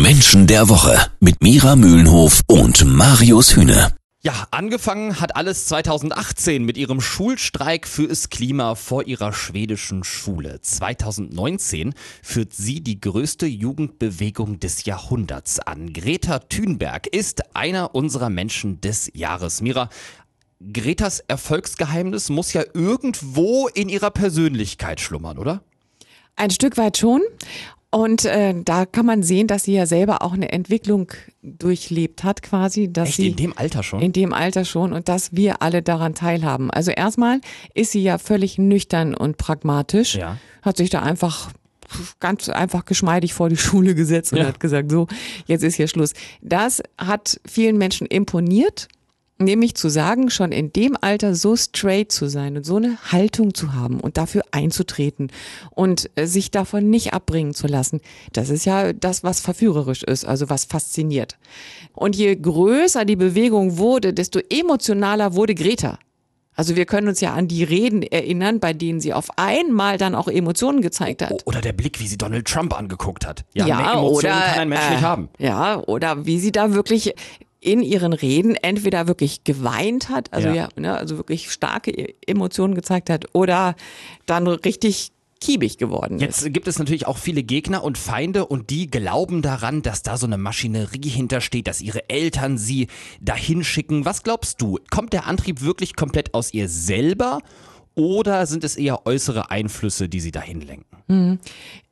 Menschen der Woche mit Mira Mühlenhof und Marius Hühne. Ja, angefangen hat alles 2018 mit ihrem Schulstreik fürs Klima vor ihrer schwedischen Schule. 2019 führt sie die größte Jugendbewegung des Jahrhunderts an. Greta Thunberg ist einer unserer Menschen des Jahres. Mira, Gretas Erfolgsgeheimnis muss ja irgendwo in ihrer Persönlichkeit schlummern, oder? Ein Stück weit schon. Und äh, da kann man sehen, dass sie ja selber auch eine Entwicklung durchlebt hat, quasi. Dass Echt, sie in dem Alter schon? In dem Alter schon und dass wir alle daran teilhaben. Also erstmal ist sie ja völlig nüchtern und pragmatisch. Ja. Hat sich da einfach ganz einfach geschmeidig vor die Schule gesetzt und Ja. hat gesagt, so, jetzt ist hier Schluss. Das hat vielen Menschen imponiert. Nämlich zu sagen, schon in dem Alter so straight zu sein und so eine Haltung zu haben und dafür einzutreten und äh, sich davon nicht abbringen zu lassen, das ist ja das, was verführerisch ist, also was fasziniert. Und je größer die Bewegung wurde, desto emotionaler wurde Greta. Also wir können uns ja an die Reden erinnern, bei denen sie auf einmal dann auch Emotionen gezeigt hat. Oder der Blick, wie sie Donald Trump angeguckt hat. Ja, Ja, mehr Emotionen oder, kann ein Mensch äh, nicht haben. Ja, oder wie sie da wirklich in ihren Reden entweder wirklich geweint hat, also Ja. ja, ne, also wirklich starke E- Emotionen gezeigt hat, oder dann richtig kiebig geworden ist. Jetzt gibt es natürlich auch viele Gegner und Feinde und die glauben daran, dass da so eine Maschinerie hintersteht, dass ihre Eltern sie dahin schicken. Was glaubst du? Kommt der Antrieb wirklich komplett aus ihr selber oder sind es eher äußere Einflüsse, die sie dahin lenken?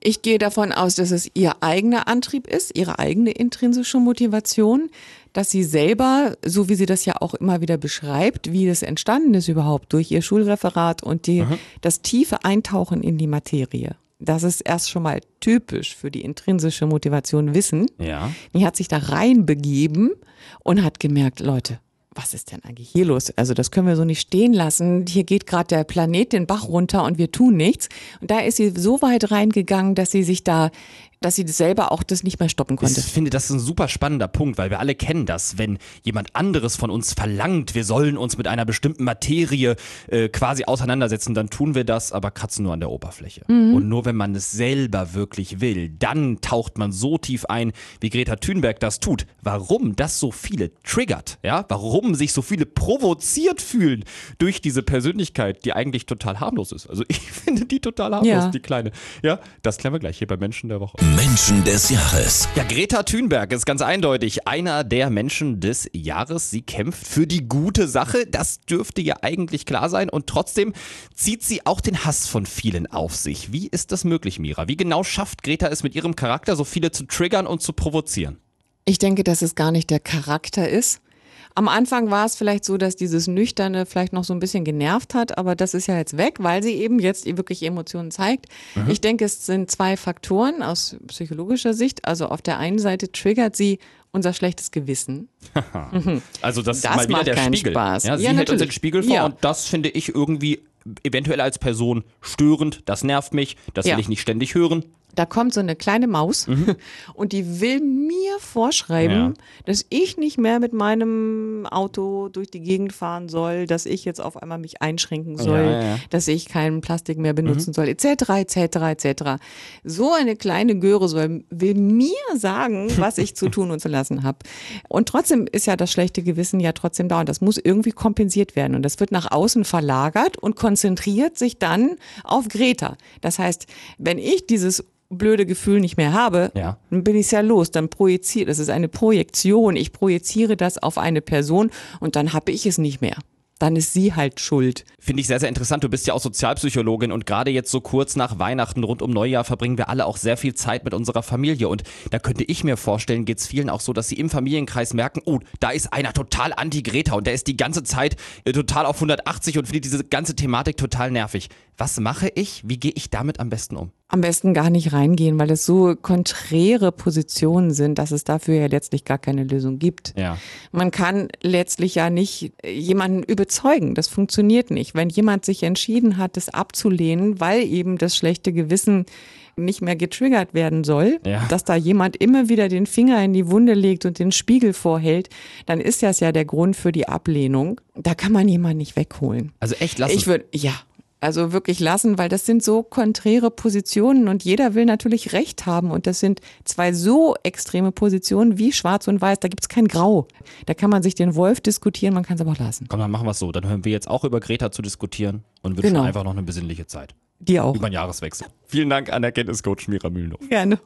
Ich gehe davon aus, dass es ihr eigener Antrieb ist, ihre eigene intrinsische Motivation, dass sie selber, so wie sie das ja auch immer wieder beschreibt, wie das entstanden ist überhaupt durch ihr Schulreferat und die, das tiefe Eintauchen in die Materie. Das ist erst schon mal typisch für die intrinsische Motivation Wissen. Ja. Die hat sich da reinbegeben und hat gemerkt, Leute, was ist denn eigentlich hier los? Also das können wir so nicht stehen lassen. Hier geht gerade der Planet den Bach runter und wir tun nichts. Und da ist sie so weit reingegangen, dass sie sich da, dass sie selber auch das nicht mehr stoppen konnte. Ich finde, das ist ein super spannender Punkt, weil wir alle kennen das, wenn jemand anderes von uns verlangt, wir sollen uns mit einer bestimmten Materie äh, quasi auseinandersetzen, dann tun wir das, aber kratzen nur an der Oberfläche. Und nur wenn man es selber wirklich will, dann taucht man so tief ein, wie Greta Thunberg das tut. Warum das so viele triggert, ja? Warum sich so viele provoziert fühlen durch diese Persönlichkeit, die eigentlich total harmlos ist. Also ich finde die total harmlos, Ja. die kleine. Ja, das klären wir gleich hier bei Menschen der Woche. Menschen des Jahres. Ja, Greta Thunberg ist ganz eindeutig einer der Menschen des Jahres. Sie kämpft für die gute Sache. Das dürfte ja eigentlich klar sein. Und trotzdem zieht sie auch den Hass von vielen auf sich. Wie ist das möglich, Mira? Wie genau schafft Greta es mit ihrem Charakter, so viele zu triggern und zu provozieren? Ich denke, dass es gar nicht der Charakter ist. Am Anfang war es vielleicht so, dass dieses Nüchterne vielleicht noch so ein bisschen genervt hat, aber das ist ja jetzt weg, weil sie eben jetzt wirklich Emotionen zeigt. Ich denke, es sind zwei Faktoren aus psychologischer Sicht. Also auf der einen Seite triggert sie unser schlechtes Gewissen. Also das, Das ist mal wieder macht der keinen Spiegel. Spaß. Ja, sie Ja, hält uns den. Spiegel vor Ja. und das finde ich irgendwie eventuell als Person störend. Das nervt mich. Das Ja. will ich nicht ständig hören. Da kommt so eine kleine Maus und die will mir vorschreiben, Mhm. Ja. dass ich nicht mehr mit meinem Auto durch die Gegend fahren soll, dass ich jetzt auf einmal mich einschränken soll, Ja, ja. dass ich keinen Plastik mehr benutzen soll, etc., etc., etc. So eine kleine Göre soll, will mir sagen, was ich zu tun und zu lassen habe. Und trotzdem ist ja das schlechte Gewissen ja trotzdem da und das muss irgendwie kompensiert werden und das wird nach außen verlagert und konzentriert sich dann auf Greta. Das heißt, wenn ich dieses blöde Gefühl nicht mehr habe, Ja. dann bin ich ja los, dann projiziere, das ist eine Projektion, ich projiziere das auf eine Person und dann habe ich es nicht mehr. Dann ist sie halt schuld. Finde ich sehr, sehr interessant. Du bist ja auch Sozialpsychologin und gerade jetzt so kurz nach Weihnachten, rund um Neujahr, verbringen wir alle auch sehr viel Zeit mit unserer Familie. Und da könnte ich mir vorstellen, geht es vielen auch so, dass sie im Familienkreis merken, oh, da ist einer total anti-Greta und der ist die ganze Zeit äh, total auf 180 und findet diese ganze Thematik total nervig. Was mache ich? Wie gehe ich damit am besten um? Am besten gar nicht reingehen, weil es so konträre Positionen sind, dass es dafür ja letztlich gar keine Lösung gibt. Ja. Man kann letztlich ja nicht jemanden überzeugen. Das funktioniert nicht. Wenn jemand sich entschieden hat, das abzulehnen, weil eben das schlechte Gewissen nicht mehr getriggert werden soll, Ja. dass da jemand immer wieder den Finger in die Wunde legt und den Spiegel vorhält, dann ist das ja der Grund für die Ablehnung. Da kann man jemanden nicht wegholen. Also echt lassen. Ich würde, ja, Also wirklich lassen, weil das sind so konträre Positionen und jeder will natürlich Recht haben. Und das sind zwei so extreme Positionen wie Schwarz und Weiß. Da gibt es kein Grau. Da kann man sich den Wolf diskutieren, man kann es aber auch lassen. Komm, dann machen wir es so. Dann hören wir jetzt auch über Greta zu diskutieren und wünschen Genau. einfach noch eine besinnliche Zeit. Dir auch. Über den Jahreswechsel. Vielen Dank an Erkenntniscoach Mira Mühlenhoff. Gerne.